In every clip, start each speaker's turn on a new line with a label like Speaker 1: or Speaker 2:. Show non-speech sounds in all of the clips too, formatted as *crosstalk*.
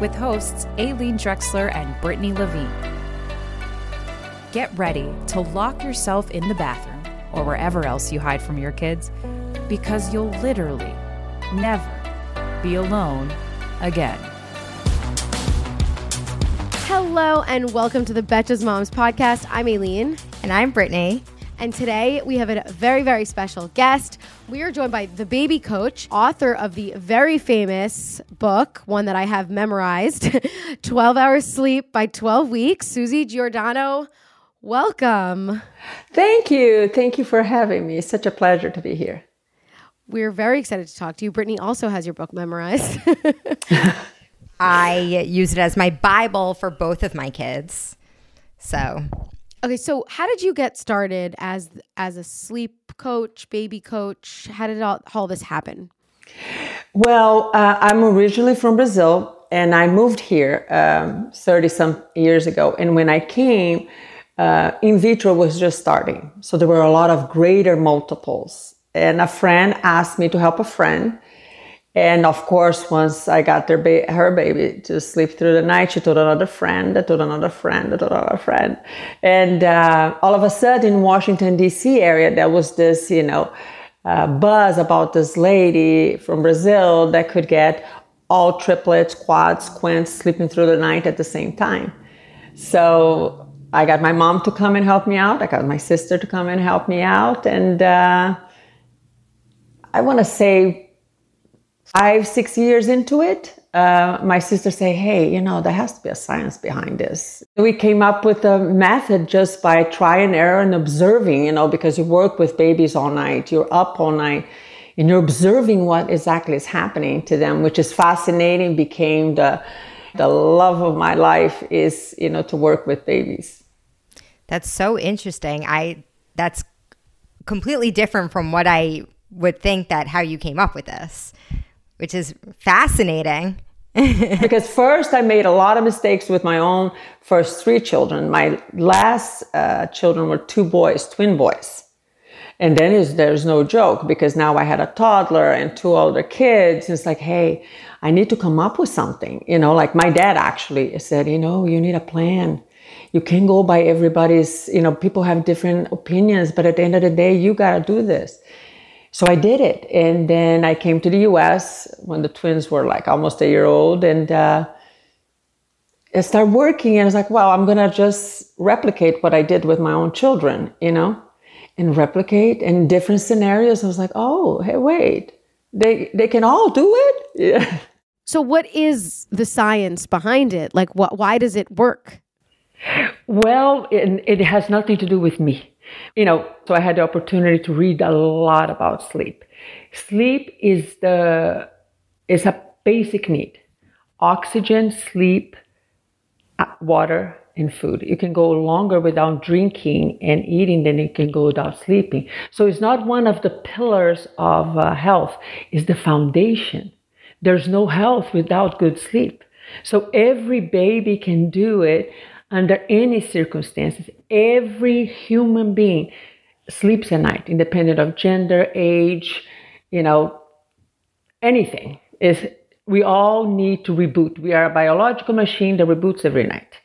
Speaker 1: with hosts Aileen Drexler and Brittany Levine. Get ready to lock yourself in the bathroom or wherever else you hide from your kids because you'll literally never be alone again.
Speaker 2: Hello and welcome to the Betches Moms podcast. I'm Aileen.
Speaker 3: And I'm Brittany.
Speaker 2: And today we have a very, very special guest. We are joined by the baby coach, author of the very famous book, one that I have memorized *laughs* 12 Hours Sleep by 12 Weeks. Susie Giordano, welcome.
Speaker 4: Thank you. Thank you for having me. It's such a pleasure to be here.
Speaker 2: We're very excited to talk to you. Brittany also has your book memorized. *laughs*
Speaker 3: I use it as my Bible for both of my kids. So
Speaker 2: Okay, so how did you get started as as a sleep coach, baby coach? How did all, all this happen?
Speaker 4: Well, uh, I'm originally from Brazil, and I moved here um, some years ago. And when I came, uh, in vitro was just starting, so there were a lot of greater multiples. And a friend asked me to help a friend and of course, once I got their ba- her baby to sleep through the night, she told another friend, I told another friend, I told another friend. And uh, all of a sudden, in Washington, D.C. area, there was this, you know, uh, buzz about this lady from Brazil that could get all triplets, quads, quints sleeping through the night at the same time. So I got my mom to come and help me out. I got my sister to come and help me out. And uh, I want to say five, six years into it, uh, my sister say, "Hey, you know, there has to be a science behind this." We came up with a method just by try and error and observing. You know, because you work with babies all night, you're up all night, and you're observing what exactly is happening to them, which is fascinating. Became the the love of my life is you know to work with babies.
Speaker 3: That's so interesting. I that's completely different from what I would think that how you came up with this which is fascinating. *laughs*
Speaker 4: because first I made a lot of mistakes with my own first three children. My last uh, children were two boys, twin boys. And then is, there's no joke because now I had a toddler and two older kids. It's like, hey, I need to come up with something. You know, like my dad actually said, you know, you need a plan. You can't go by everybody's, you know, people have different opinions, but at the end of the day, you got to do this. So I did it. And then I came to the US when the twins were like almost a year old and uh, I started working and I was like, wow, I'm going to just replicate what I did with my own children, you know, and replicate in different scenarios. I was like, oh, hey, wait, they, they can all do it? Yeah.
Speaker 2: So what is the science behind it? Like, what, why does it work?
Speaker 4: Well, it, it has nothing to do with me. You know, so I had the opportunity to read a lot about sleep. Sleep is the is a basic need. Oxygen, sleep, uh, water, and food. You can go longer without drinking and eating than you can go without sleeping. So it's not one of the pillars of uh, health, it's the foundation. There's no health without good sleep. So every baby can do it under any circumstances. Every human being sleeps at night, independent of gender, age, you know, anything. Is we all need to reboot. We are a biological machine that reboots every night.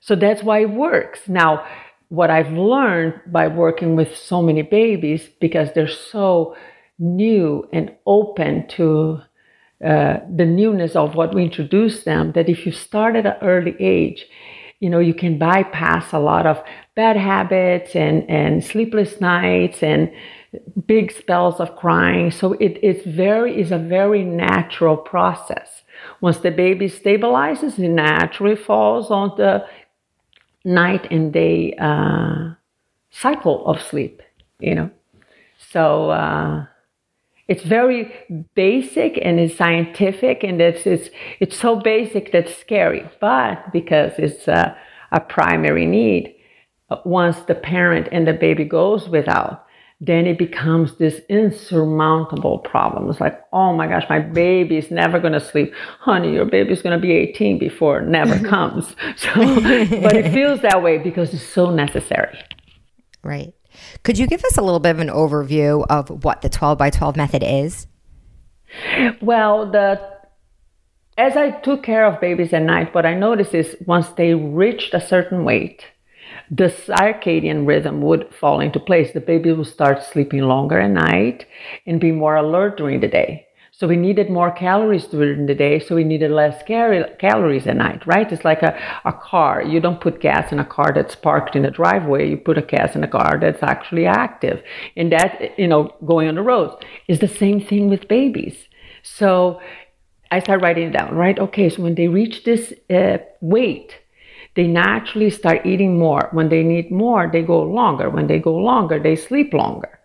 Speaker 4: So that's why it works. Now, what I've learned by working with so many babies, because they're so new and open to uh, the newness of what we introduce them, that if you start at an early age, you know, you can bypass a lot of bad habits and, and sleepless nights and big spells of crying. So it, it's very is a very natural process. Once the baby stabilizes, it naturally falls on the night and day uh, cycle of sleep. You know, so uh, it's very basic and it's scientific, and it's it's it's so basic that's scary. But because it's a, a primary need, uh, once the parent and the baby goes without then it becomes this insurmountable problem. It's like, oh my gosh, my baby is never going to sleep. Honey, your baby's going to be 18 before it never *laughs* comes. So, but it feels that way because it's so necessary.
Speaker 3: Right. Could you give us a little bit of an overview of what the 12 by 12 method is?
Speaker 4: Well, the as I took care of babies at night, what I noticed is once they reached a certain weight, the circadian rhythm would fall into place. The baby would start sleeping longer at night and be more alert during the day. So we needed more calories during the day, so we needed less cal- calories at night, right? It's like a, a car. You don't put gas in a car that's parked in a driveway. You put a gas in a car that's actually active. And that, you know, going on the roads is the same thing with babies. So I start writing it down, right? Okay, so when they reach this uh, weight, they naturally start eating more. When they need more, they go longer. When they go longer, they sleep longer.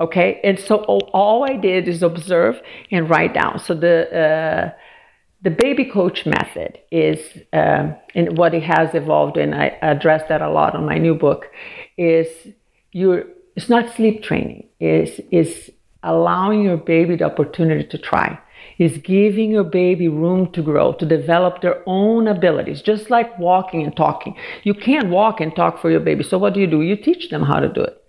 Speaker 4: Okay, and so all I did is observe and write down. So the uh, the baby coach method is, uh, and what it has evolved, and I address that a lot on my new book, is you. It's not sleep training. Is is allowing your baby the opportunity to try is giving your baby room to grow, to develop their own abilities, just like walking and talking. You can't walk and talk for your baby. So what do you do? You teach them how to do it.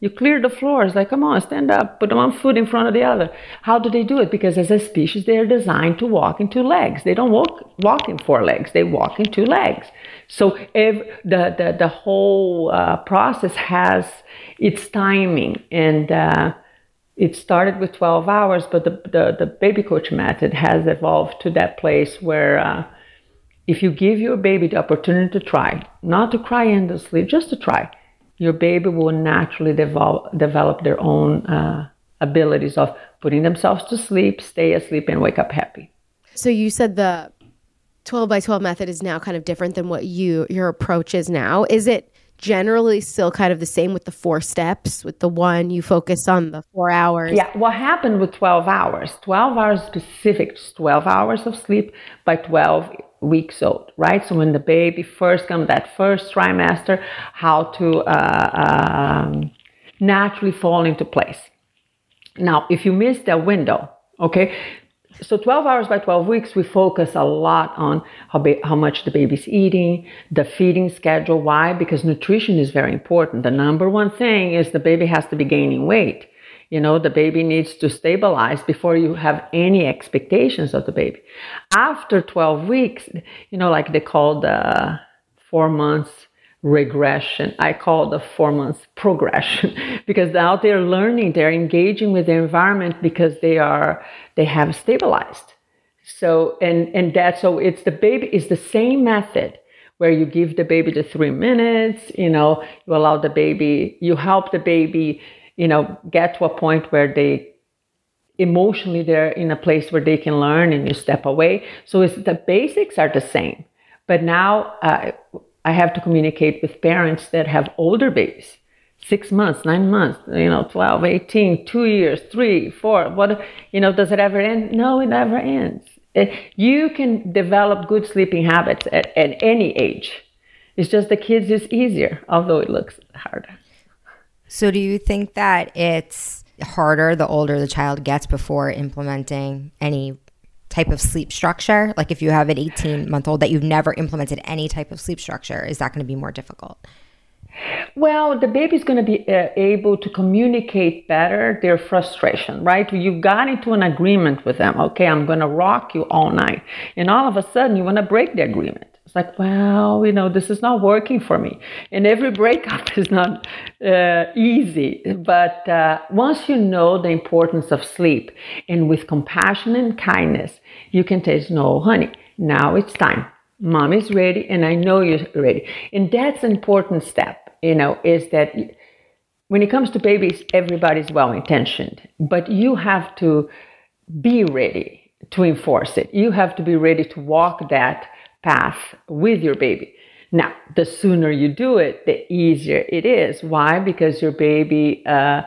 Speaker 4: You clear the floors, like, come on, stand up, put one foot in front of the other. How do they do it? Because as a species, they are designed to walk in two legs. They don't walk, walk in four legs, they walk in two legs. So the, the, the whole uh, process has its timing and uh, it started with 12 hours, but the, the, the, baby coach method has evolved to that place where uh, if you give your baby the opportunity to try, not to cry endlessly, just to try, your baby will naturally develop, develop their own uh, abilities of putting themselves to sleep, stay asleep, and wake up happy.
Speaker 2: So you said the 12 by 12 method is now kind of different than what you your approach is now. Is it generally still kind of the same with the four steps with the one you focus on the four hours
Speaker 4: yeah what happened with 12 hours 12 hours specific 12 hours of sleep by 12 weeks old right so when the baby first comes that first trimester how to uh, um, naturally fall into place now if you miss that window okay so 12 hours by 12 weeks, we focus a lot on how, ba- how much the baby's eating, the feeding schedule. Why? Because nutrition is very important. The number one thing is the baby has to be gaining weight. You know, the baby needs to stabilize before you have any expectations of the baby. After 12 weeks, you know, like they call the four months regression. I call the four months progression *laughs* because now they're learning, they're engaging with the environment because they are they have stabilized. So and and that so it's the baby is the same method where you give the baby the three minutes, you know, you allow the baby, you help the baby, you know, get to a point where they emotionally they're in a place where they can learn and you step away. So it's the basics are the same. But now uh, I have to communicate with parents that have older babies six months, nine months, you know, 12, 18, two years, three, four, what, you know, does it ever end? No, it never ends. You can develop good sleeping habits at, at any age. It's just the kids is easier, although it looks harder.
Speaker 3: So, do you think that it's harder the older the child gets before implementing any type of sleep structure? Like if you have an 18 month old that you've never implemented any type of sleep structure, is that going to be more difficult?
Speaker 4: Well, the baby's going to be uh, able to communicate better their frustration, right? You got into an agreement with them. Okay, I'm going to rock you all night. And all of a sudden, you want to break the agreement. It's like, well, you know, this is not working for me. And every breakup *laughs* is not uh, easy. But uh, once you know the importance of sleep and with compassion and kindness, you can taste, no, honey, now it's time. Mom is ready and I know you're ready. And that's an important step, you know, is that when it comes to babies, everybody's well intentioned, but you have to be ready to enforce it. You have to be ready to walk that path with your baby. Now, the sooner you do it, the easier it is. Why? Because your baby, uh,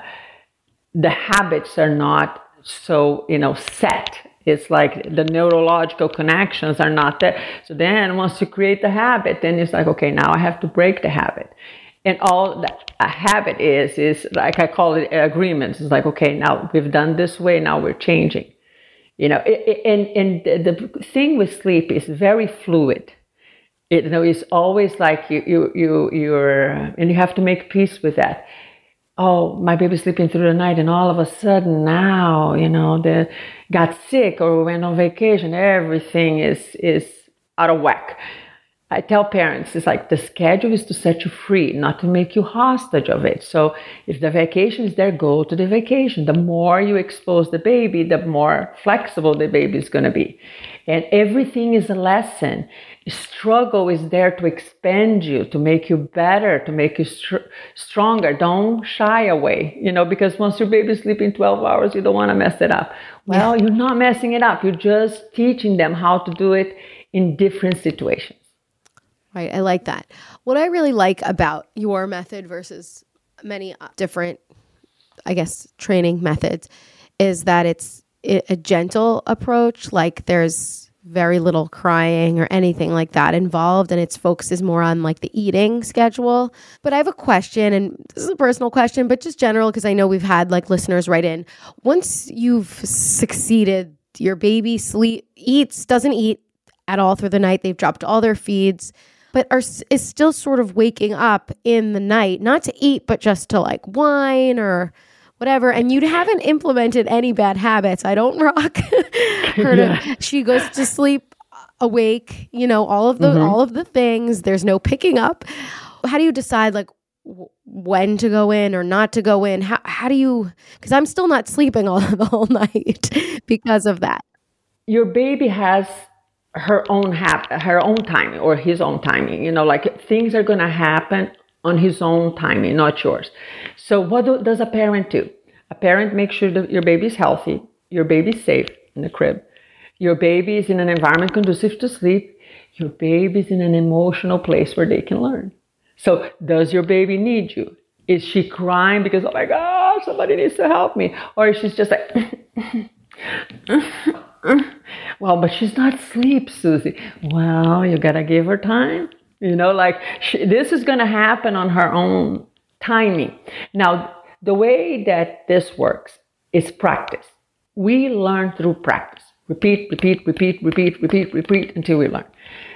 Speaker 4: the habits are not so, you know, set. It's like the neurological connections are not there. So then once you create the habit, then it's like, okay, now I have to break the habit. And all that a habit is, is like I call it agreements. It's like, okay, now we've done this way, now we're changing. You know, and and the thing with sleep is very fluid. It, you know, it's always like you you you you're, and you have to make peace with that. Oh, my baby's sleeping through the night, and all of a sudden now, you know, they got sick or went on vacation. Everything is is out of whack. I tell parents, it's like the schedule is to set you free, not to make you hostage of it. So if the vacation is there, go to the vacation. The more you expose the baby, the more flexible the baby is going to be. And everything is a lesson. Struggle is there to expand you, to make you better, to make you str- stronger. Don't shy away, you know, because once your baby's sleeping 12 hours, you don't want to mess it up. Well, yeah. you're not messing it up. You're just teaching them how to do it in different situations.
Speaker 2: Right. I like that. What I really like about your method versus many uh, different, I guess, training methods is that it's a gentle approach. Like there's very little crying or anything like that involved and its focus is more on like the eating schedule but i have a question and this is a personal question but just general because i know we've had like listeners write in once you've succeeded your baby sleep eats doesn't eat at all through the night they've dropped all their feeds but are is still sort of waking up in the night, not to eat, but just to like whine or whatever. And you haven't implemented any bad habits. I don't *laughs* rock her. Yeah. To, she goes to sleep awake. You know all of the mm-hmm. all of the things. There's no picking up. How do you decide like? when to go in or not to go in how, how do you because i'm still not sleeping all *laughs* the whole night because of that
Speaker 4: your baby has her own hap- her own timing or his own timing. You know, like things are gonna happen on his own timing, not yours. So what do, does a parent do? A parent makes sure that your baby is healthy, your baby's safe in the crib, your baby is in an environment conducive to sleep, your baby is in an emotional place where they can learn. So does your baby need you? Is she crying because oh my gosh, somebody needs to help me, or is she just like *laughs* mm-hmm. *laughs* well, but she's not asleep, Susie. Well, you gotta give her time. You know, like she, this is gonna happen on her own timing. Now, the way that this works is practice. We learn through practice. Repeat, repeat, repeat, repeat, repeat, repeat until we learn.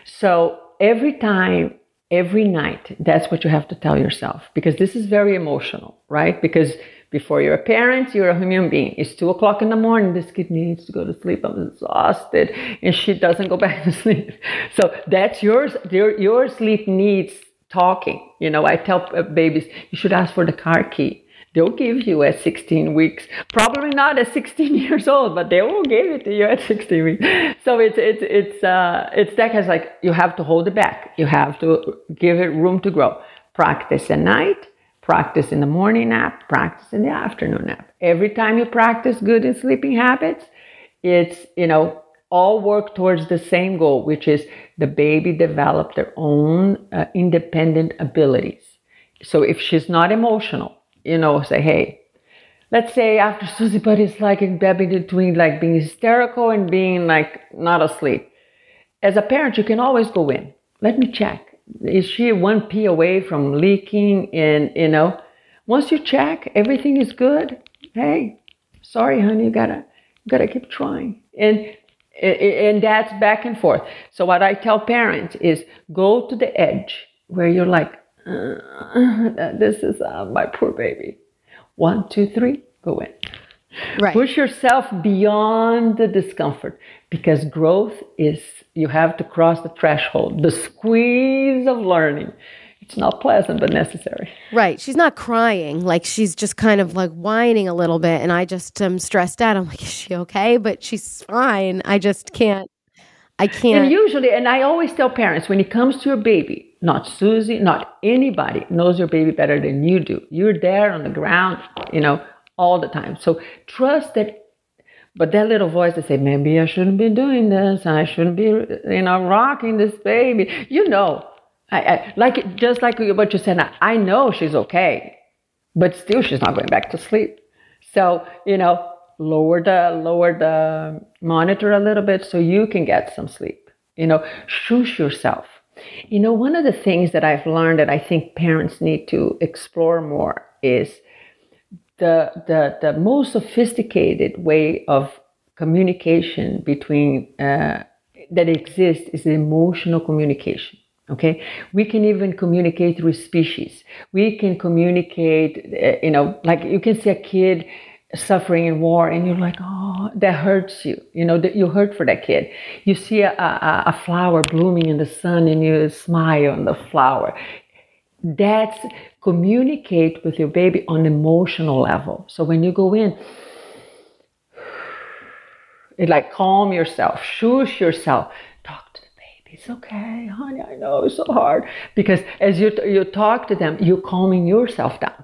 Speaker 4: So every time, every night, that's what you have to tell yourself because this is very emotional, right? Because before you're a parent, you're a human being. It's two o'clock in the morning. This kid needs to go to sleep. I'm exhausted. And she doesn't go *laughs* back to sleep. So that's yours. Your, your sleep needs talking. You know, I tell uh, babies, you should ask for the car key. They'll give you at 16 weeks. Probably not at 16 *laughs* years old, but they will give it to you at 16 weeks. So it's it's it's uh it's that of like you have to hold it back. You have to give it room to grow. Practice at night Practice in the morning nap, practice in the afternoon nap. Every time you practice good in sleeping habits, it's, you know, all work towards the same goal, which is the baby develop their own uh, independent abilities. So if she's not emotional, you know, say, hey, let's say after *laughs* Susie But is like in between like being hysterical and being like not asleep. As a parent, you can always go in. Let me check is she one pee away from leaking? And you know, once you check, everything is good. Hey, sorry, honey, you gotta you gotta keep trying. And and that's back and forth. So what I tell parents is go to the edge where you're like, uh, *laughs* this is uh, my poor baby. One, two, three, go in.
Speaker 2: Right.
Speaker 4: Push yourself beyond the discomfort because growth is, you have to cross the threshold, the squeeze of learning. It's not pleasant, but necessary.
Speaker 2: Right. She's not crying. Like she's just kind of like whining a little bit. And I just am stressed out. I'm like, is she okay? But she's fine. I just can't. I can't.
Speaker 4: And usually, and I always tell parents when it comes to your baby, not Susie, not anybody knows your baby better than you do. You're there on the ground, you know, all the time. So trust that. But that little voice that say, maybe I shouldn't be doing this. I shouldn't be, you know, rocking this baby. You know, I, I like just like what you said. I know she's okay, but still she's not going back to sleep. So you know, lower the lower the monitor a little bit so you can get some sleep. You know, shush yourself. You know, one of the things that I've learned that I think parents need to explore more is the the the most sophisticated way of communication between uh, that exists is emotional communication okay? We can even communicate through species. We can communicate uh, you know like you can see a kid suffering in war and you're like oh that hurts you you know that you hurt for that kid. You see a, a, a flower blooming in the sun and you smile on the flower. That's communicate with your baby on emotional level so when you go in *sighs* it like calm yourself shush yourself talk to the baby it's okay honey i know it's so hard because as you you talk to them you're calming yourself down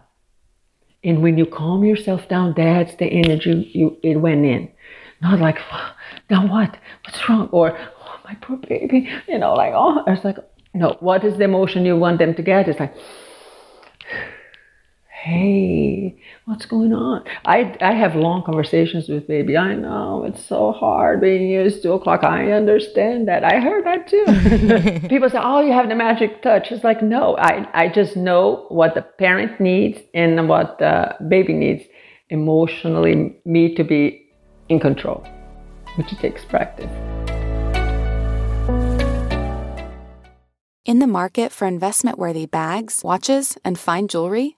Speaker 4: and when you calm yourself down, that's the energy you it went in. Not like, now what? What's wrong? Or oh, my poor baby, you know, like oh, it's like no. What is the emotion you want them to get? It's like, hey, what's going on? I I have long conversations with baby. I know it's so hard being used two o'clock. I understand that. I heard that too. *laughs* People say, oh, you have the magic touch. It's like no, I I just know what the parent needs and what the baby needs emotionally. Me to be in control, which takes practice.
Speaker 5: In the market for investment worthy bags, watches, and fine jewelry,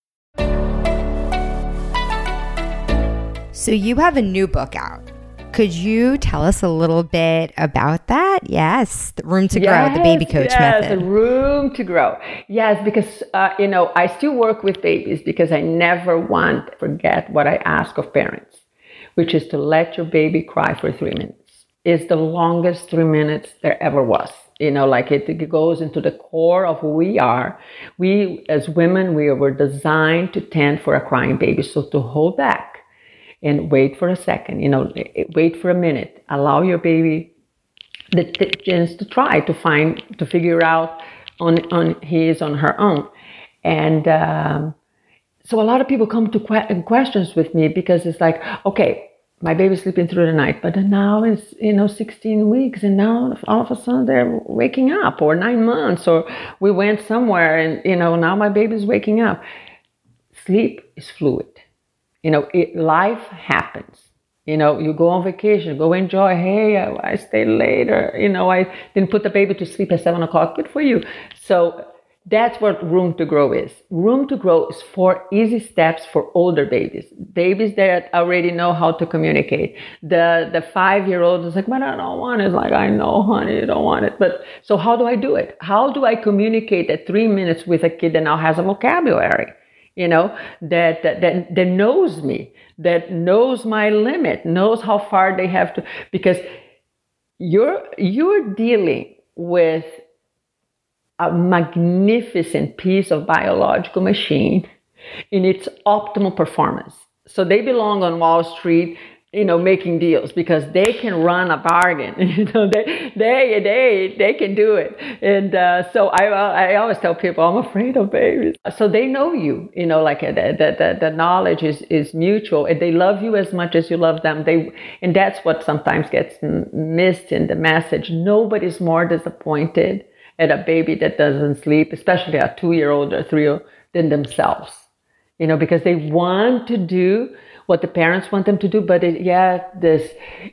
Speaker 3: So you have a new book out. Could you tell us a little bit about that? Yes, the Room to Grow, the Baby Coach
Speaker 4: yes,
Speaker 3: Method.
Speaker 4: the Room to Grow. Yes, because uh, you know I still work with babies because I never want to forget what I ask of parents, which is to let your baby cry for three minutes. It's the longest three minutes there ever was. You know, like it, it goes into the core of who we are. We as women, we were designed to tend for a crying baby. So to hold back and wait for a second, you know, wait for a minute. Allow your baby the, the chance to try to find, to figure out on, on his, on her own. And um, so a lot of people come to que- questions with me because it's like, okay, my baby's sleeping through the night, but now it's, you know, 16 weeks and now all of a sudden they're waking up or nine months or we went somewhere and, you know, now my baby's waking up. Sleep is fluid you know, it, life happens. You know, you go on vacation, go enjoy. Hey, I, I later. You know, I didn't put the baby to sleep at seven o'clock. Good for you. So That's what room to grow is. Room to grow is four easy steps for older babies, babies that already know how to communicate. The the five year old is like, but I don't want it. It's Like I know, honey, you don't want it. But so how do I do it? How do I communicate at three minutes with a kid that now has a vocabulary? You know that that that, knows me, that knows my limit, knows how far they have to. Because you're you're dealing with a magnificent piece of biological machine in its optimal performance. So they belong on Wall Street, you know, making deals because they can run a bargain. *laughs* you know, they they they they can do it. And uh, so I I always tell people I'm afraid of babies. So they know you. You know, like uh, the the, the knowledge is is mutual, and they love you as much as you love them. They and that's what sometimes gets missed in the message. Nobody's more disappointed at a baby that doesn't sleep, especially a two year old or three year old, than themselves. You know, because they want to do what the parents want them to do, but it, yeah, this,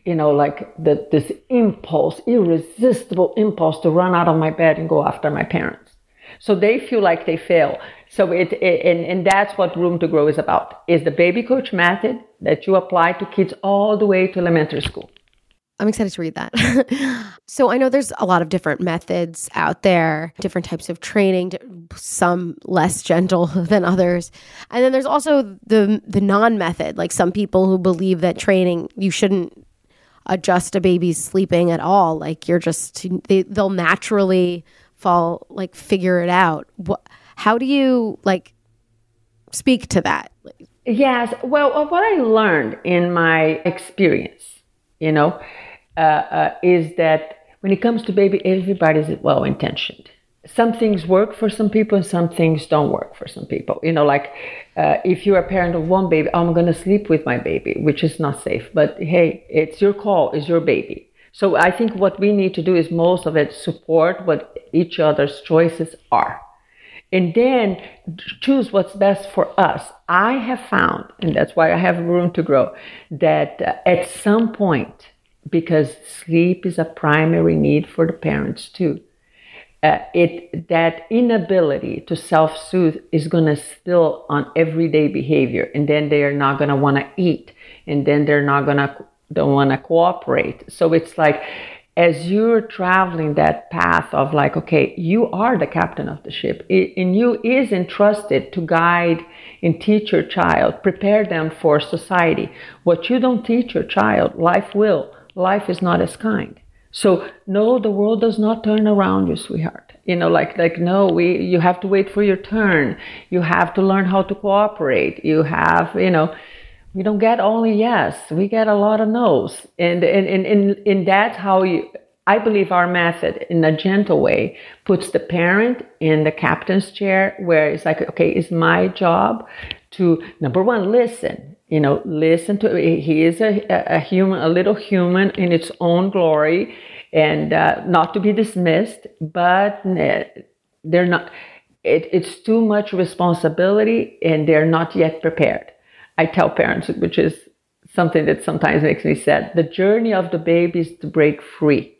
Speaker 4: you know, like the, this impulse, irresistible impulse to run out of my bed and go after my parents. So they feel like they fail. So it, it and, and that's what Room to Grow is about, is the baby coach method that you apply to kids all the way to elementary school.
Speaker 2: I'm excited to read that. *laughs* so I know there's a lot of different methods out there, different types of training, some less gentle *laughs* than others. And then there's also the the non-method, like some people who believe that training you shouldn't adjust a baby's sleeping at all, like you're just they, they'll naturally fall like figure it out. What how do you like speak to that?
Speaker 4: Yes, well, what I learned in my experience, you know, uh, uh, is that when it comes to baby, everybody's well intentioned. Some things work for some people, and some things don't work for some people. You know, like uh, if you're a parent of one baby, I'm going to sleep with my baby, which is not safe. But hey, it's your call, it's your baby. So I think what we need to do is most of it support what each other's choices are. And then choose what's best for us. I have found, and that's why I have room to grow, that uh, at some point, because sleep is a primary need for the parents too. Uh, it that inability to self-soothe is going to spill on everyday behavior, and then they are not going to want to eat, and then they're not going to don't want to cooperate. So it's like as you're traveling that path of like, okay, you are the captain of the ship, and you is entrusted to guide and teach your child, prepare them for society. What you don't teach your child, life will life is not as kind. So no, the world does not turn around you, sweetheart. You know, like like no, we you have to wait for your turn. You have to learn how to cooperate. You have, you know, we don't get only yes, we get a lot of no's. And and and, and, and that's how you I believe our method in a gentle way puts the parent in the captain's chair where it's like, okay, it's my job to number one, listen you know listen to he is a, a human a little human in its own glory and uh, not to be dismissed but they're not it, it's too much responsibility and they're not yet prepared. I tell parents which is something that sometimes makes me sad. The journey of the baby is to break free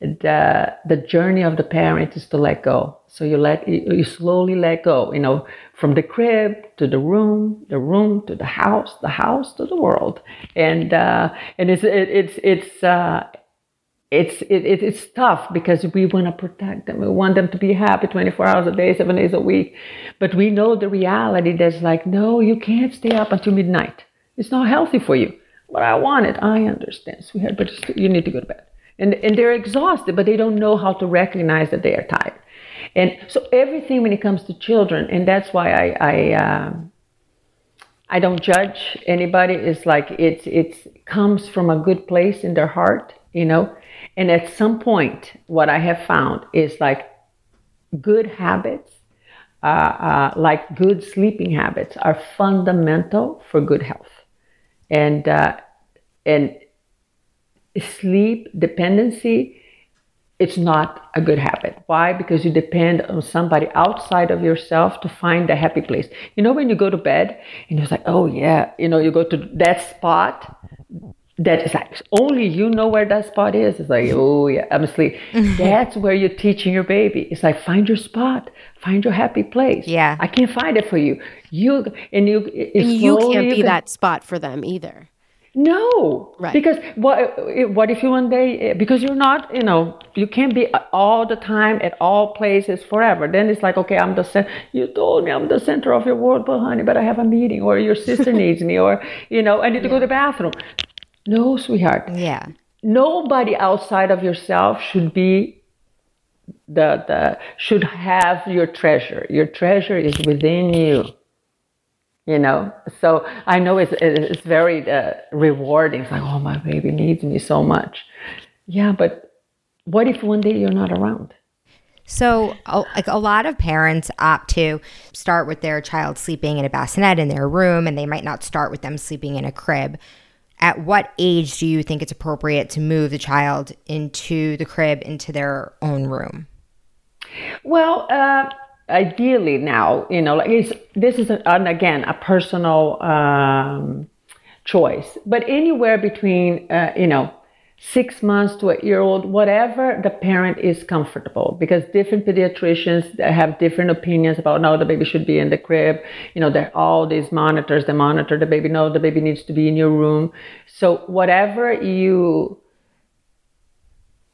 Speaker 4: the the journey of the parent is to let go. So you let you slowly let go you know from the crib to the room the room to the house the house to the world. And uh, and it's it, it's it's uh, it's it, it's tough because we want to protect them. We want them to be happy 24 hours a day seven days a week. But we know the reality that's like no you can't stay up until midnight. It's not healthy for you. But i want it. I understand sweetheart but you need to go to bed and, and they're exhausted, but they don't know how to recognize that they are tired. And so everything when it comes to children, and that's why I I, uh, I don't judge anybody. It's like it's it's comes from a good place in their heart, you know. And at some point, what I have found is like good habits, uh, uh, like good sleeping habits, are fundamental for good health. And uh, and sleep dependency, it's not a good habit. Why? Because you depend on somebody outside of yourself to find a happy place. You know, when you go to bed and it's like, oh yeah, you know, you go to that spot, that is like only you know where that spot is. It's like, oh yeah, I'm asleep. *laughs* That's where you're teaching your baby. It's like find your spot, find your happy place.
Speaker 3: Yeah.
Speaker 4: I can't find it for you. You and you.
Speaker 2: And you can't be that spot for them either.
Speaker 4: No,
Speaker 2: Right.
Speaker 4: Because what? What if you one day? Because you're not. You know, you can't be all the time at all places forever. Then it's like, okay, I'm the. center. You told me I'm the center of your world, but honey, but I have a meeting, or your sister *laughs* needs me, or you know, I need to go to the bathroom. No, sweetheart.
Speaker 3: Yeah.
Speaker 4: Nobody outside of yourself should be the the should have your treasure. Your treasure is within you. You know, so I know it's it's very uh, rewarding. It's like, oh, my baby needs me so much. Yeah, but what if one day you're not around?
Speaker 3: So, like a lot of parents opt to start with their child sleeping in a bassinet in their room, and they might not start with them sleeping in a crib. At what age do you think it's appropriate to move the child into the crib into their own room?
Speaker 4: Well, uh, ideally now, you know, like it's, this is, a, and again, a personal um, choice, but anywhere between, uh, you know, six months to a year old, whatever the parent is comfortable, because different pediatricians have different opinions about no, the baby should be in the crib. You know, there are all these monitors that monitor the baby. No, the baby needs to be in your room. So whatever you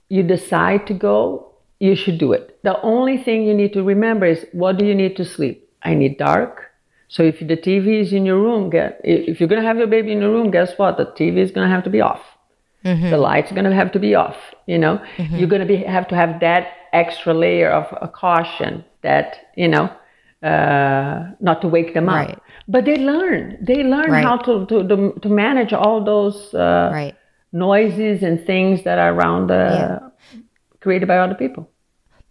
Speaker 4: you decide to go, you should do it. The only thing you need to remember is what do you need to sleep? I need dark. So if the TV is in your room, get if you're gonna have your baby in your room, guess what? The TV is gonna have to be off. The lights are gonna have to be off. You know, you're gonna be have to have that extra layer of a caution that you know, uh, not to wake them
Speaker 3: Right.
Speaker 4: up. But they learn. They learn
Speaker 3: Right.
Speaker 4: how to, to to to manage all those uh,
Speaker 3: Right.
Speaker 4: noises and things that are around uh, created by other people.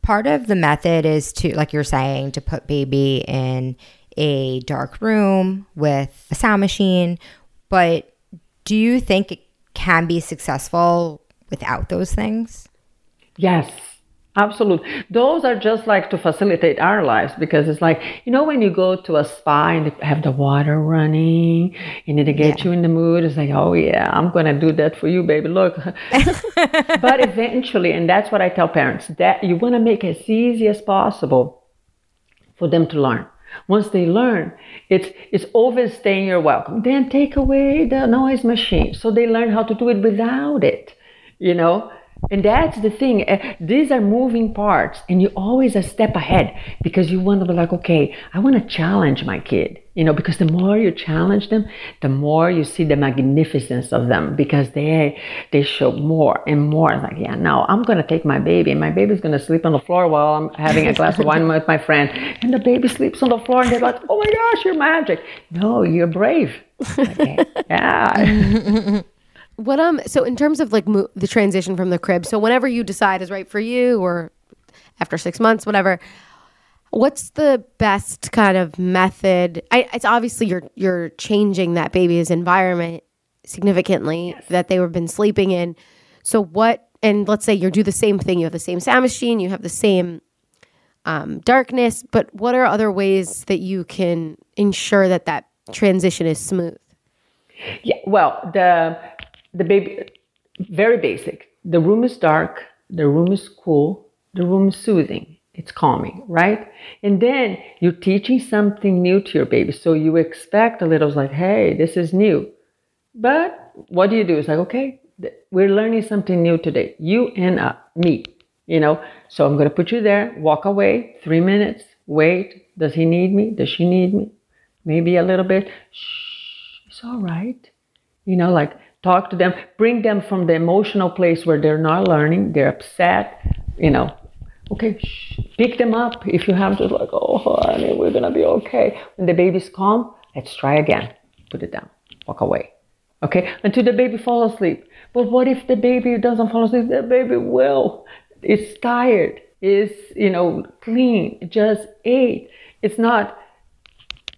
Speaker 3: Part of the method is to, like you're saying, to put baby in a dark room with a sound machine. But do you think it can be successful without those things?
Speaker 4: Yes, absolutely. Those are just like to facilitate our lives because it's like, you know, when you go to a spa and they have the water running and then they get you in the mood, it's like, oh, yeah, I'm going to do that for you, baby. Look. *laughs* but eventually, and that's what I tell parents, that you want to make it as easy as possible for them to learn. Once they learn, it's it's overstaying your welcome. Then take away the noise machine, so they learn how to do it without it. You know, and that's the thing. eh, These are moving parts, and you always a step ahead because you want to be like, okay, I want to challenge my kid. You know, because the more you challenge them, the more you see the magnificence of them because they they show more and more. Like, yeah, now I'm gonna take my baby, and my baby's gonna sleep on the floor while I'm having a glass of wine with my friend, and the baby sleeps on the floor, and they're like, oh my gosh, you're magic. No, you're brave. *laughs* Okay. Yeah. *laughs*
Speaker 2: What um? So in terms of like mo- the transition from the crib, so whenever you decide is right for you, or after six months, whatever, what's the best kind of method? I, it's obviously you're you're changing that baby's environment significantly that they were been sleeping in. So what? And let's say you do the same thing. You have the same sound machine. You have the same um, darkness. But what are other ways that you can ensure that that transition is smooth?
Speaker 4: Yeah, well, the the baby very basic. The room is dark, the room is cool, the room is soothing. It's calming, right? And then you're teaching something new to your baby. So you expect a little like, hey, this is new. But what do you do? It's like, okay, we're learning something new today. You and uh, me, you know. So I'm gonna put you there, walk away, three minutes, wait. Does he need me? Does she need me? Maybe a little bit. Shh, it's all right you know like talk to them bring them from the emotional place where they're not learning they're upset you know. Okay shh. pick them up. If you have to like oh honey we're gonna be okay. When the baby's calm let's try again. Put it down. Walk away. Okay? Until the baby falls asleep. But what if the baby doesn't fall asleep? The baby will. It's tired. It's you know clean. Just ate. It's not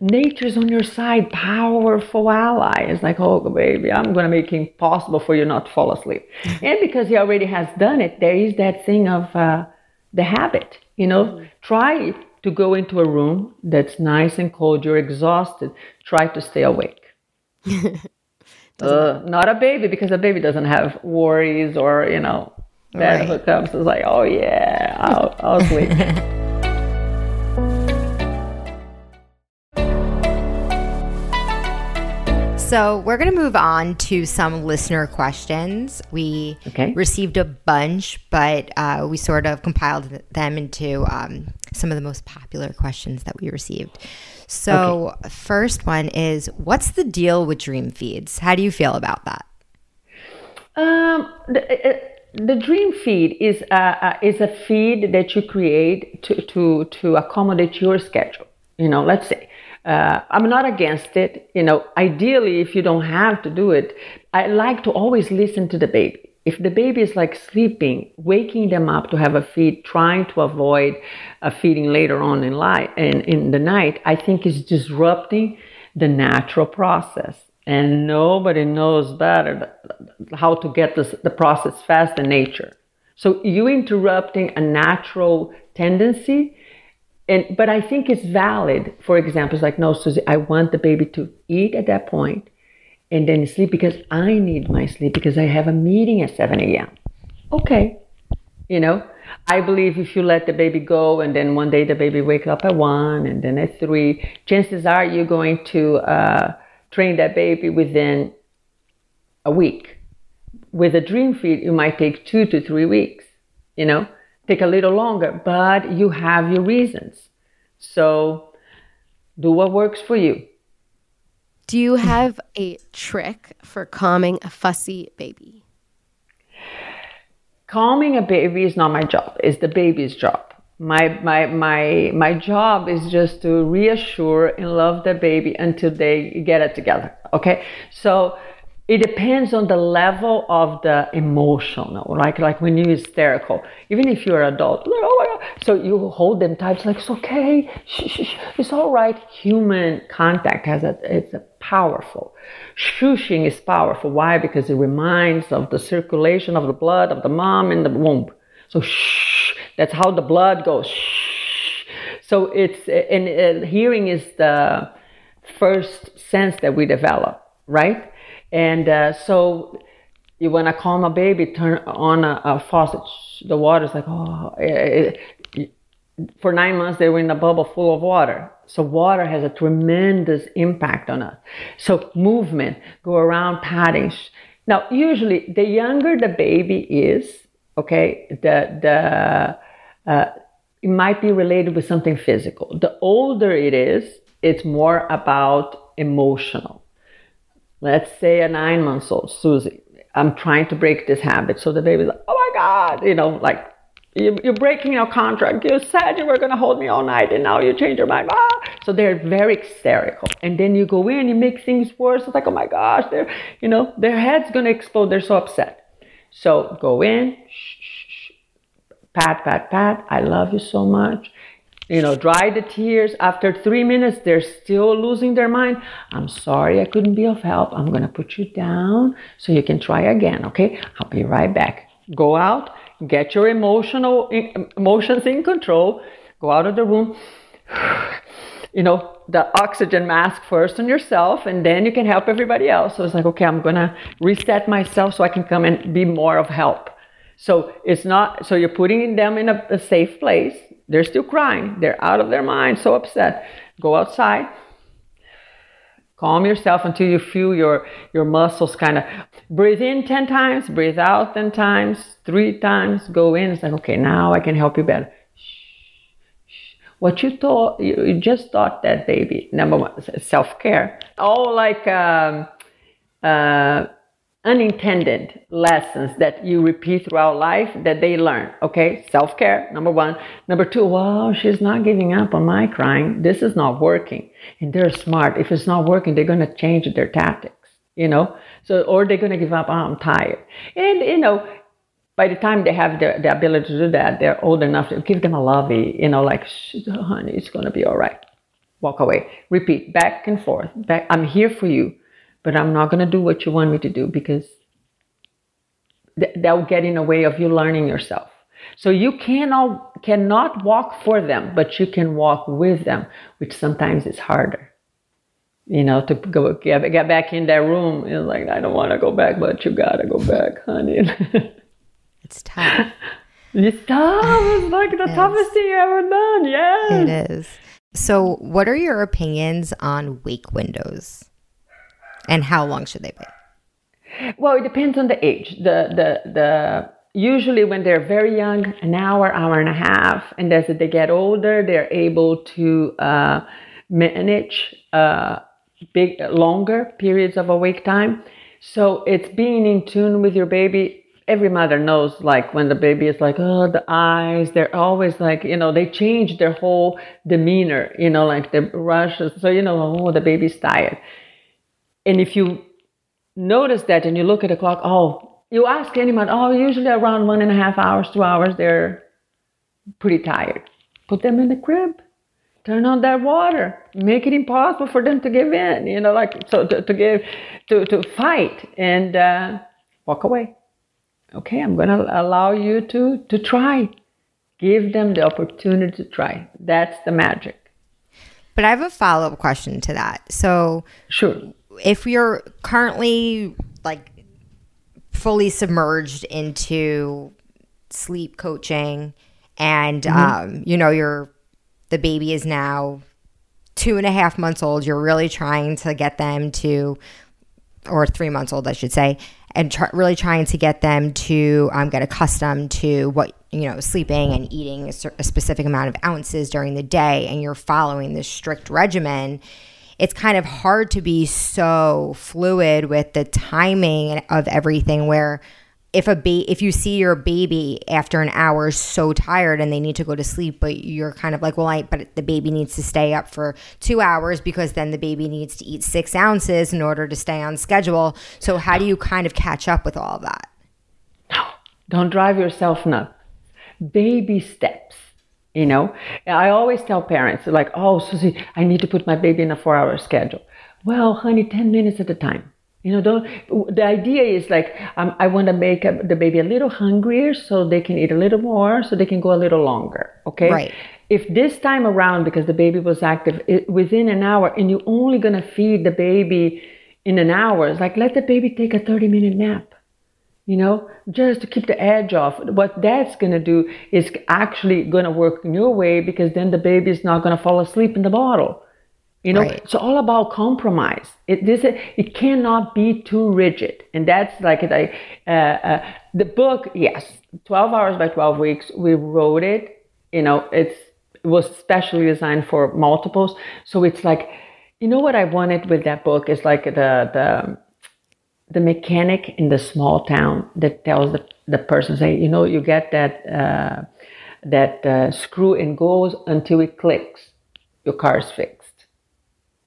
Speaker 4: nature's on your side, powerful ally. It's like, oh, baby, I'm going to make it impossible for you not to fall asleep. *laughs* and because he already has done it, there is that thing of uh, the habit. You know, try to go into a room that's nice and cold. You're exhausted. Try to stay awake. *laughs* uh, not a baby because a baby doesn't have worries or you know bad
Speaker 3: Right.
Speaker 4: hookups. It's like, oh yeah, I'll, I'll *laughs* sleep.
Speaker 3: So we're going to move on to some listener questions. We
Speaker 4: Okay.
Speaker 3: received a bunch, but uh, we sort of compiled them into um, some of the most popular questions that we received. So, first one is What's the deal with dream feeds? How do you feel about that?
Speaker 4: Um, the, uh, the dream feed is a, uh, is a feed that you create to, to, to accommodate your schedule. You know, let's say, uh, I'm not against it. You know, ideally, if you don't have to do it, I like to always listen to the baby. If the baby is like sleeping, waking them up to have a feed, trying to avoid a feeding later on in life in, in the night, I think is disrupting the natural process and nobody knows better how to get this, the process fast in nature. So you interrupting a natural tendency, and but I think it's valid. For example, it's like no, Susie, I want the baby to eat at that point, and then sleep because I need my sleep because I have a meeting at seven a.m. Okay, you know. I believe if you let the baby go and then one day the baby wake up at one and then at three, chances are you're going to uh, train that baby within a week. With a dream feed, it might take two to three weeks, you know, take a little longer, but you have your reasons. So do what works for you.
Speaker 2: Do you have a trick for calming a fussy baby?
Speaker 4: Calming a baby is not my job, it's the baby's job. My, my, my, my job is just to reassure and love the baby until they get it together. Okay. So it depends on the level of the emotional, like like when you're hysterical, even if you're an adult, oh so you hold them tight, it's like it's okay, shh, shh, shh. it's all right. Human contact has a it's a powerful. Shushing is powerful. Why? Because it reminds of the circulation of the blood of the mom in the womb. So shh, that's how the blood goes. Shh. So it's and uh, hearing is the first sense that we develop, right? And uh, so want to calm a baby, turn on a, a faucet. The water's like, oh, for nine months they were in a bubble full of water. So water has a tremendous impact on us. So movement, go around patting. Now, usually the younger the baby is, okay, the the uh, it might be related with something physical. The older it is, it's more about emotional let's say a nine month old Susie, I'm trying to break this habit. So the baby's like, oh my God, you know, like you're breaking your contract. You said you were going to hold me all night and now you change your mind. Ah! So they're very hysterical. And then you go in, you make things worse. It's like, oh my gosh, they're, you know, their head's going to explode. They're so upset. So go in, shh, shh, shh, pat, pat, pat. I love you so much you know, dry the tears. After three minutes, they're still losing their mind. I'm sorry I couldn't be of help. I'm going to put you down so you can try again. Okay. I'll be right back. Go out, get your emotional emotions in control. Go out of the room. *sighs* You know, the oxygen mask first on yourself, and then you can help everybody else. So it's like, okay, I'm to reset myself so I can come and be more of help. So it's not, so you're putting them in a, a safe place. They're still crying. They're out of their mind, so upset. Go outside. Calm yourself until you feel your, your muscles kind of breathe in 10 times, breathe out 10 times, three times, go in. It's like, okay, now I can help you better. What you thought, you, just thought that baby. Number one, self care. All like, um, uh, unintended lessons that you repeat throughout life that they learn. Okay, self care, number one. Number two, wow, she's not giving up on my crying. This is not working. And they're smart. If it's not working, they're going to change their tactics, you know? So, or they're going to give up, oh, I'm tired. And, you know, by the time they have the, the ability to do that, they're old enough to give them a lovey, you know, like, honey, it's going to be all right. Walk away. Repeat back and forth. Back, I'm here for you but I'm not going to do what you want me to do because th- that will get in the way of you learning yourself. So you cannot cannot walk for them, but you can walk with them, which sometimes is harder. you know, to go get, get back in that room. It's like, I don't want to go back, but you got to go back, honey. *laughs*
Speaker 3: It's tough.
Speaker 4: it's tough. It's like the toughest thing you ever done. Yeah.
Speaker 3: It is. So, what are your opinions on wake windows? And how long should they be?
Speaker 4: Well, it depends on the age. The the the usually when they're very young, an hour, hour and a half, and as they get older, they're able to uh, manage uh, big longer periods of awake time. So it's being in tune with your baby. Every mother knows, like when the baby is like, oh, the eyes, they're always like, you know, they change their whole demeanor, you know, like the rushes. So, you know, oh, the baby's tired. And if you notice that and you look at the clock, oh, you ask anyone, oh, usually around one and a half hours, two hours, they're pretty tired. Put them in the crib. Turn on that water. Make it impossible for them to give in. You know, like so to, to give to to fight and uh, walk away. Okay, I'm going to allow you to to try. Give them the opportunity to try. That's the magic.
Speaker 3: But I have a follow up question to that. So,
Speaker 4: Sure.
Speaker 3: If you're currently like fully submerged into sleep coaching and um, you know you're the baby is now two and a half months old you're really trying to get them to or three months old i should say and try, really trying to get them to um, get accustomed to what you know sleeping and eating a, cer- a specific amount of ounces during the day and you're following this strict regimen it's kind of hard to be so fluid with the timing of everything where if a ba- if you see your baby after an hour so tired and they need to go to sleep but you're kind of like well I but the baby needs to stay up for two hours because then the baby needs to eat six ounces in order to stay on schedule so how do you kind of catch up with all of that no
Speaker 4: Don't drive yourself nuts. Baby steps. You know, I always tell parents like, "Oh, Susie, I need to put my baby in a four-hour schedule." Well, honey, ten minutes at a time. You know, don't. The idea is like, um, I want to make a, the baby a little hungrier so they can eat a little more, so they can go a little longer. Okay.
Speaker 3: Right.
Speaker 4: If this time around, because the baby was active it, within an hour, and you're only gonna feed the baby in an hour, it's like let the baby take a thirty-minute nap you know, just to keep the edge off. What that's going to do is actually going to work in your way because then the baby is not going to fall asleep in the bottle. You know,
Speaker 3: Right.
Speaker 4: it's all about compromise. It this it cannot be too rigid, and that's like it. Uh, uh, the book, yes, twelve hours by twelve weeks. We wrote it. You know, it's it was specially designed for multiples. So it's like, you know, what I wanted with that book is like the the the mechanic in the small town that tells the, the person, say, you know, you get that uh, that uh, screw and goes until it clicks, your car is fixed.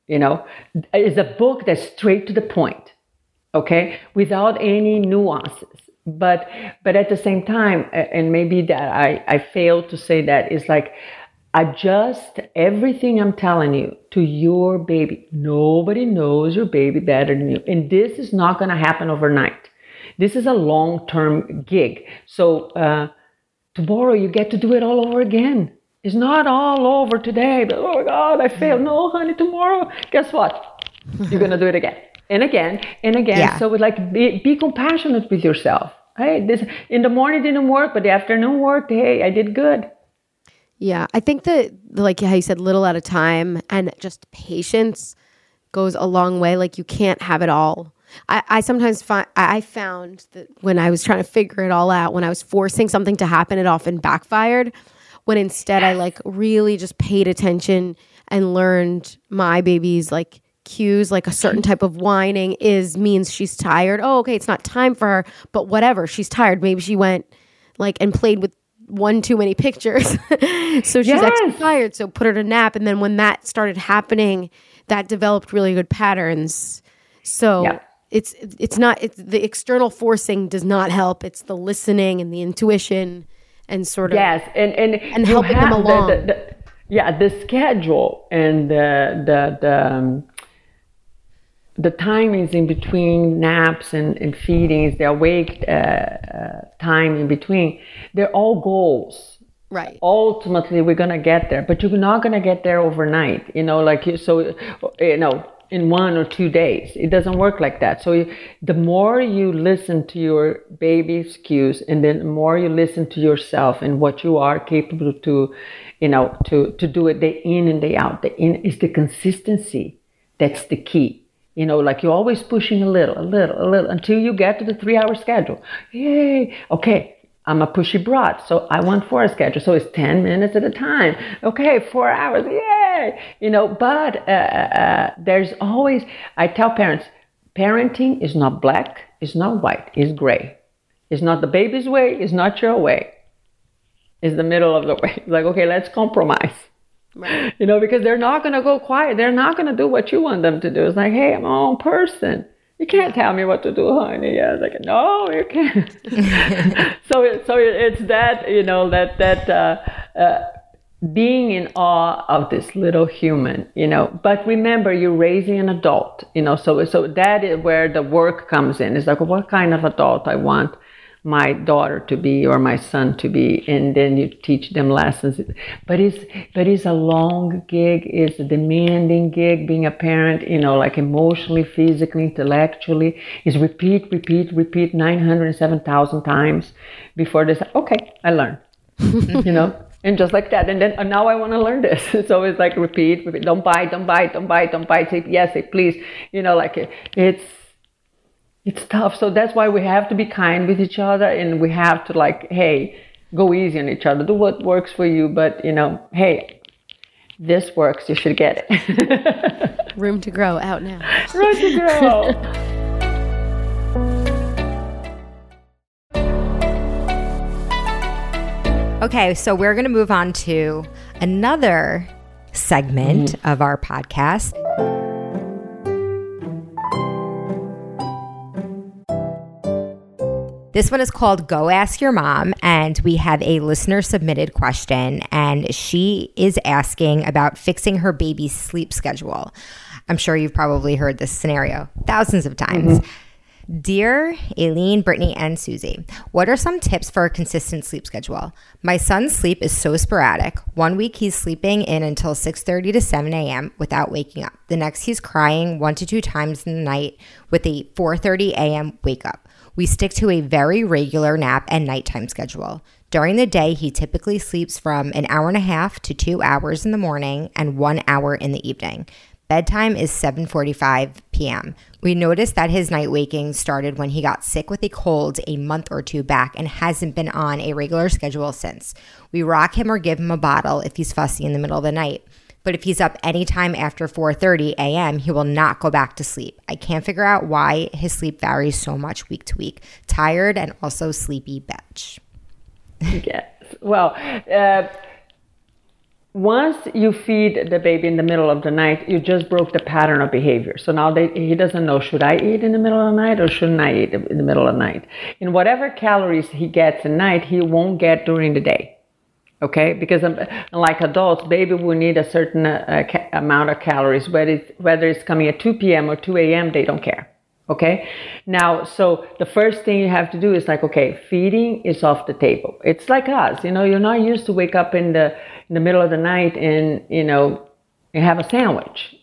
Speaker 4: You know, it's a book that's straight to the point, okay, without any nuances. But but at the same time, and maybe that I I failed to say that is like adjust everything I'm telling you to your baby. Nobody knows your baby better than you. And this is not going to happen overnight. This is a long term gig. So, uh, tomorrow you get to do it all over again. It's not all over today, but oh my God, I failed. No, honey, tomorrow, guess what? You're going to do it again and again and again.
Speaker 3: Yeah.
Speaker 4: So, like, be, be compassionate with yourself. Hey, this in the morning didn't work, but the afternoon worked. Hey, I did good.
Speaker 2: Yeah, I think that like how you said, little at a time, and just patience goes a long way. Like you can't have it all. I, I sometimes find I found that when I was trying to figure it all out, when I was forcing something to happen, it often backfired. When instead I like really just paid attention and learned my baby's like cues, like a certain type of whining is means she's tired. Oh, okay, it's not time for her, but whatever, she's tired. Maybe she went like and played with one too many pictures. *laughs* so she's
Speaker 4: Yes.
Speaker 2: tired. So put her to nap. And then when that started happening, that developed really good patterns. So
Speaker 4: Yeah.
Speaker 2: it's it's not it's the external forcing does not help. It's the listening and the intuition and sort of
Speaker 4: Yes, and and
Speaker 2: And helping them
Speaker 4: have the-
Speaker 2: along.
Speaker 4: the- the- yeah, the schedule and the the the, um, the timings in between naps and, and feedings, the awake uh, uh, time in between, they're all goals.
Speaker 2: right.
Speaker 4: Ultimately, we're gonna get there, but you're not gonna get there overnight. You know, like so, you know, in one or two days. It doesn't work like that. So you, the more you listen to your baby's cues, and then the more you listen to yourself and what you are capable to, you know, to to do it day in and day out. The in is the consistency. That's the key. You know, like you're always pushing a little, a little, a little until you get to the three hour schedule. Yay. Okay. I'm a pushy broad, so I want four hour schedule. So it's 10 minutes at a time. Okay, four hours. Yay. You know, but uh, uh, there's always, I tell parents, parenting is not black, it's not white, it's gray. It's not the baby's way, it's not your way. It's the middle of the way. *laughs* Like, okay, let's compromise. Right. *laughs* You know, because they're not going to go quiet. They're not going to do what you want them to do. It's like, hey, I'm my own person. You can't tell me what to do, honey. Yeah, it's like, no, you can't. *laughs* *laughs* so, it, so it, it's that, you know, that that uh, uh, being in awe of this little human, you know. But remember, you're raising an adult, you know. So, so that is where the work comes in. It's like, what kind of adult I want my daughter to be or my son to be and then you teach them lessons. But it's but it's a long gig it's a demanding gig being a parent you know like emotionally physically intellectually. Is repeat repeat repeat 907,000 times before they say okay I learned you know and just like that. And then and now i want to learn this. *laughs* It's always like repeat, repeat don't bite don't bite don't bite don't bite. Say yes say please you know like it, it's it's tough. So that's why we have to be kind with each other and we have to like, hey, go easy on each other. Do what works for you, but you know, hey, this works. You should get
Speaker 2: it. *laughs* Room to grow out now.
Speaker 4: Room to grow.
Speaker 3: Okay, so we're going to move on to another segment mm-hmm. of our podcast. This one is called Go Ask Your Mom, and we have a listener submitted question, and she is asking about fixing her baby's sleep schedule. I'm sure you've probably heard this scenario thousands of times. Mm-hmm. Dear Aleen, Brittany, and Susie, what are some tips for a consistent sleep schedule? My son's sleep is so sporadic. One week he's sleeping in until 6:30 to 7 a.m. without waking up. The next he's crying one to two times in the night with a 4:30 a.m. wake up. We stick to a very regular nap and nighttime schedule. During the day, he typically sleeps from an hour and a half to 2 hours in the morning and 1 hour in the evening. Bedtime is 7:45 p.m. We noticed that his night waking started when he got sick with a cold a month or two back and hasn't been on a regular schedule since. We rock him or give him a bottle if he's fussy in the middle of the night. But if he's up anytime after 4:30 a.m., he will not go back to sleep. I can't figure out why his sleep varies so much week to week. Tired and also sleepy bitch.
Speaker 4: yes. Well, uh, once you feed the baby in the middle of the night, you just broke the pattern of behavior. So now they, he doesn't know should I eat in the middle of the night or shouldn't I eat in the middle of the night. And whatever calories he gets at night, he won't get during the day okay? Because unlike adults baby will need a certain uh, ca- amount of calories. Whether it's, whether it's coming at 2 p.m or 2 a.m they don't care. Okay? Now so the first thing you have to do is like okay feeding is off the table. It's like us you know you're not used to wake up in the in the middle of the night and you know have a sandwich.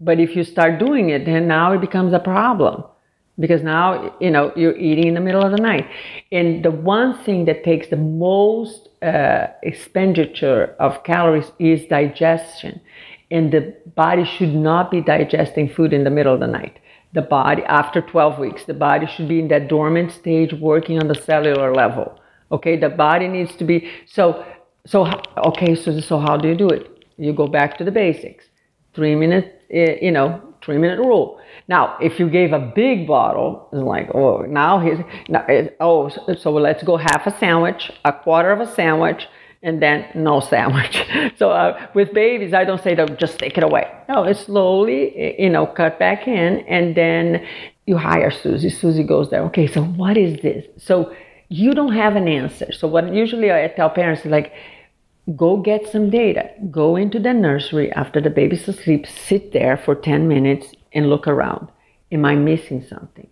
Speaker 4: But if you start doing it then now it becomes a problem. Because now you know you're eating in the middle of the night. And the one thing that takes the most uh, expenditure of calories is digestion. And the body should not be digesting food in the middle of the night. The body after 12 weeks the body should be in that dormant stage working on the cellular level. Okay the body needs to be so so okay so so how do you do it? You go back to the basics. Three minutes Eh, you know three minute rule now, if you gave a big bottle, it's like, oh, now he's, now, eh, oh, so let's go half a sandwich, a quarter of a sandwich, and then no *laughs* sandwich. so uh, with babies, I don't say to just take it away. No, it's slowly, eh, you know, cut back in, and then you hire Susie. Susie goes there. Okay, so what is this? So you don't have an answer. So what usually I tell parents is like, go get some data. Go into the nursery after the baby's asleep. Sit there for 10 minutes and look around. Am I missing something?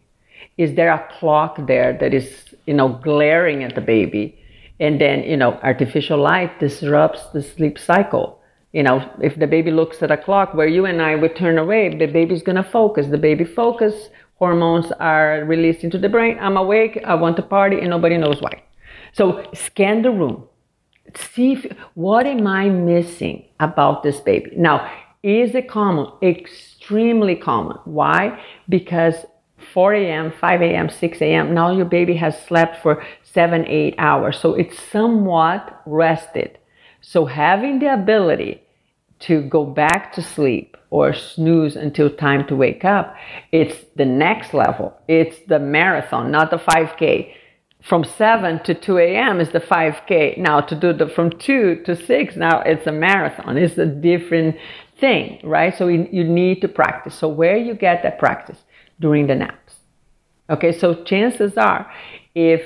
Speaker 4: Is there a clock there that is, you know, glaring at the baby? And then, you know, artificial light disrupts the sleep cycle. you know, if the baby looks at a clock where you and I would turn away, the baby's to focus. The baby focus, hormones are released into the brain. I'm awake, I want to party, and nobody knows why. So scan the room. See if, what am I missing about this baby? Now, is it common? Extremely common. Why? Because 4 a.m., 5 a.m., 6 a.m., now your baby has slept for seven, eight hours. So it's somewhat rested. So having the ability to go back to sleep or snooze until time to wake up, it's the next level. It's the marathon, not the 5K. From 7 to 2 a.m. is the 5K. Now to do the from 2 to 6, now it's a marathon. It's a different thing, right? So you, you need to practice. So where you get that practice? During the naps. Okay, so chances are if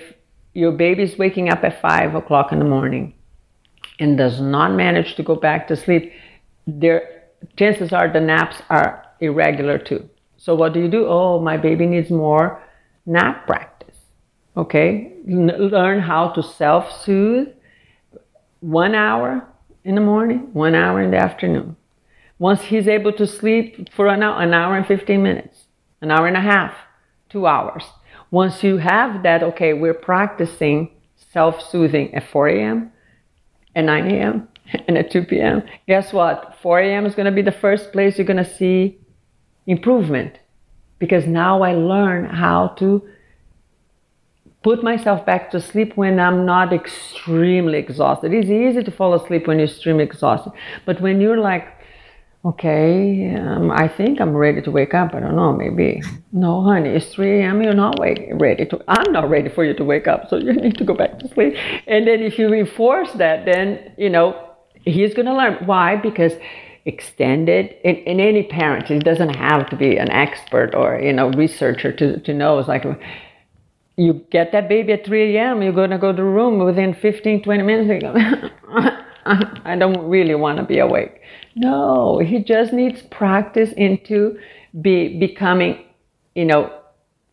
Speaker 4: your baby is waking up at 5 o'clock in the morning and does not manage to go back to sleep, there chances are the naps are irregular too. So what do you do? Oh, my baby needs more nap practice. Okay, learn how to self-soothe. One hour in the morning, one hour in the afternoon. Once he's able to sleep for an hour, an hour and 15 minutes, an hour and a half, two hours. Once you have that, okay, we're practicing self-soothing at 4 a.m., at 9 a.m., *laughs* and at 2 p.m., guess what? 4 a.m. is going to be the first place you're going to see improvement because now I learn how to put myself back to sleep when I'm not extremely exhausted. It's easy to fall asleep when you're extremely exhausted, but when you're like, okay, um, I think I'm ready to wake up. I don't know, maybe. No, honey, it's 3 a.m. You're not wake, ready to. I'm not ready for you to wake up, so you need to go back to sleep. And then if you enforce that, then you know he's going to learn. Why? Because extended in, in any parent, it doesn't have to be an expert or you know researcher to, to know. It's like you get that baby at 3 a.m. You're going to go to the room within 15, 20 minutes. *laughs* I don't really want to be awake. No, he just needs practice into be becoming, you know,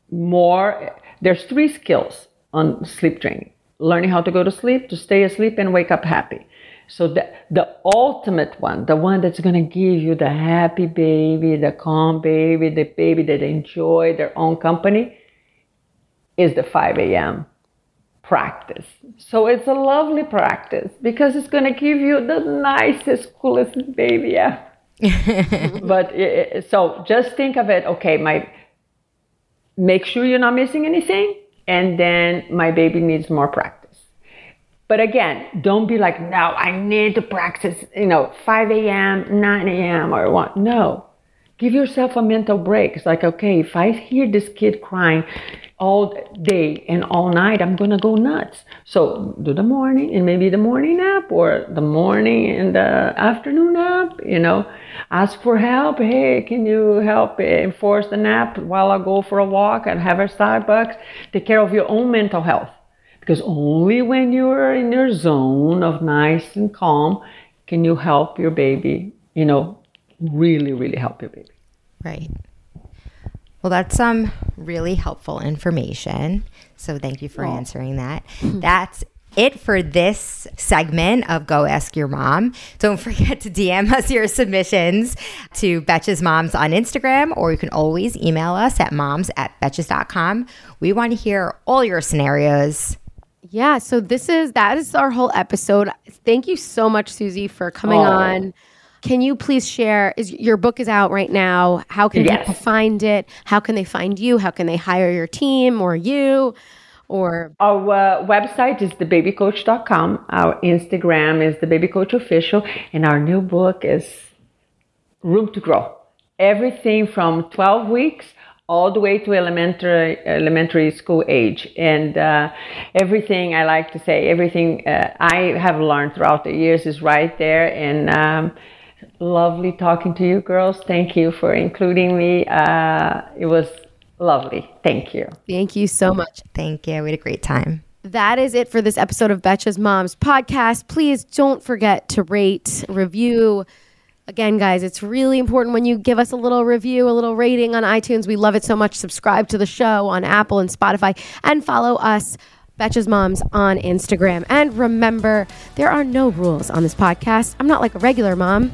Speaker 4: more. There's three skills on sleep training: learning how to go to sleep, to stay asleep, and wake up happy. So the, the ultimate one, the one that's to give you the happy baby, the calm baby, the baby that enjoy their own company is the 5 a.m. practice. So it's a lovely practice because it's going to give you the nicest, coolest baby ever. *laughs* but it, so just think of it, okay, my make sure you're not missing anything and then my baby needs more practice. But again, don't be like, no, I need to practice, you know, 5 a.m., 9 a.m., or what. No. Give yourself a mental break. It's like, okay, if I hear this kid crying all day and all night, I'm to go nuts. So do the morning and maybe the morning nap or the morning and the afternoon nap, you know. Ask for help. Hey, can you help enforce the nap while I go for a walk and have a Starbucks? Take care of your own mental health. Because only when you're in your zone of nice and calm can you help your baby, you know, really, really help your baby.
Speaker 3: Right. Well, that's some really helpful information. So thank you for oh. answering that. *laughs* Hmm. That's it for this segment of Go Ask Your Mom. Don't *laughs* forget to DM us your submissions to Betches Moms on Instagram, or you can always email us at moms at betches.com. We want to hear all your scenarios
Speaker 2: yeah, so this is that is our whole episode. Thank you so much, Susie, for coming oh. on. Can you please share? Is your book is out right now? How can yes. people find it? How can they find you? How can they hire your team or you? Or
Speaker 4: our uh, website is thebabycoach.com. Our Instagram is the baby coach official, and our new book is Room to Grow. Everything from 12 weeks all the way to elementary elementary school age and uh, everything i like to say everything uh, i have learned throughout the years is right there and um, lovely talking to you girls thank you for including me uh, it was lovely thank you
Speaker 2: thank you so much
Speaker 3: thank you we had a great time
Speaker 2: that is it for this episode of Betches Moms podcast. Please don't forget to rate, review, Again, guys, it's really important when you give us a little review, a little rating on iTunes. We love it so much. Subscribe to the show on Apple and Spotify and follow us Betches Moms on Instagram. And remember, there are no rules on this podcast. I'm not like a regular mom.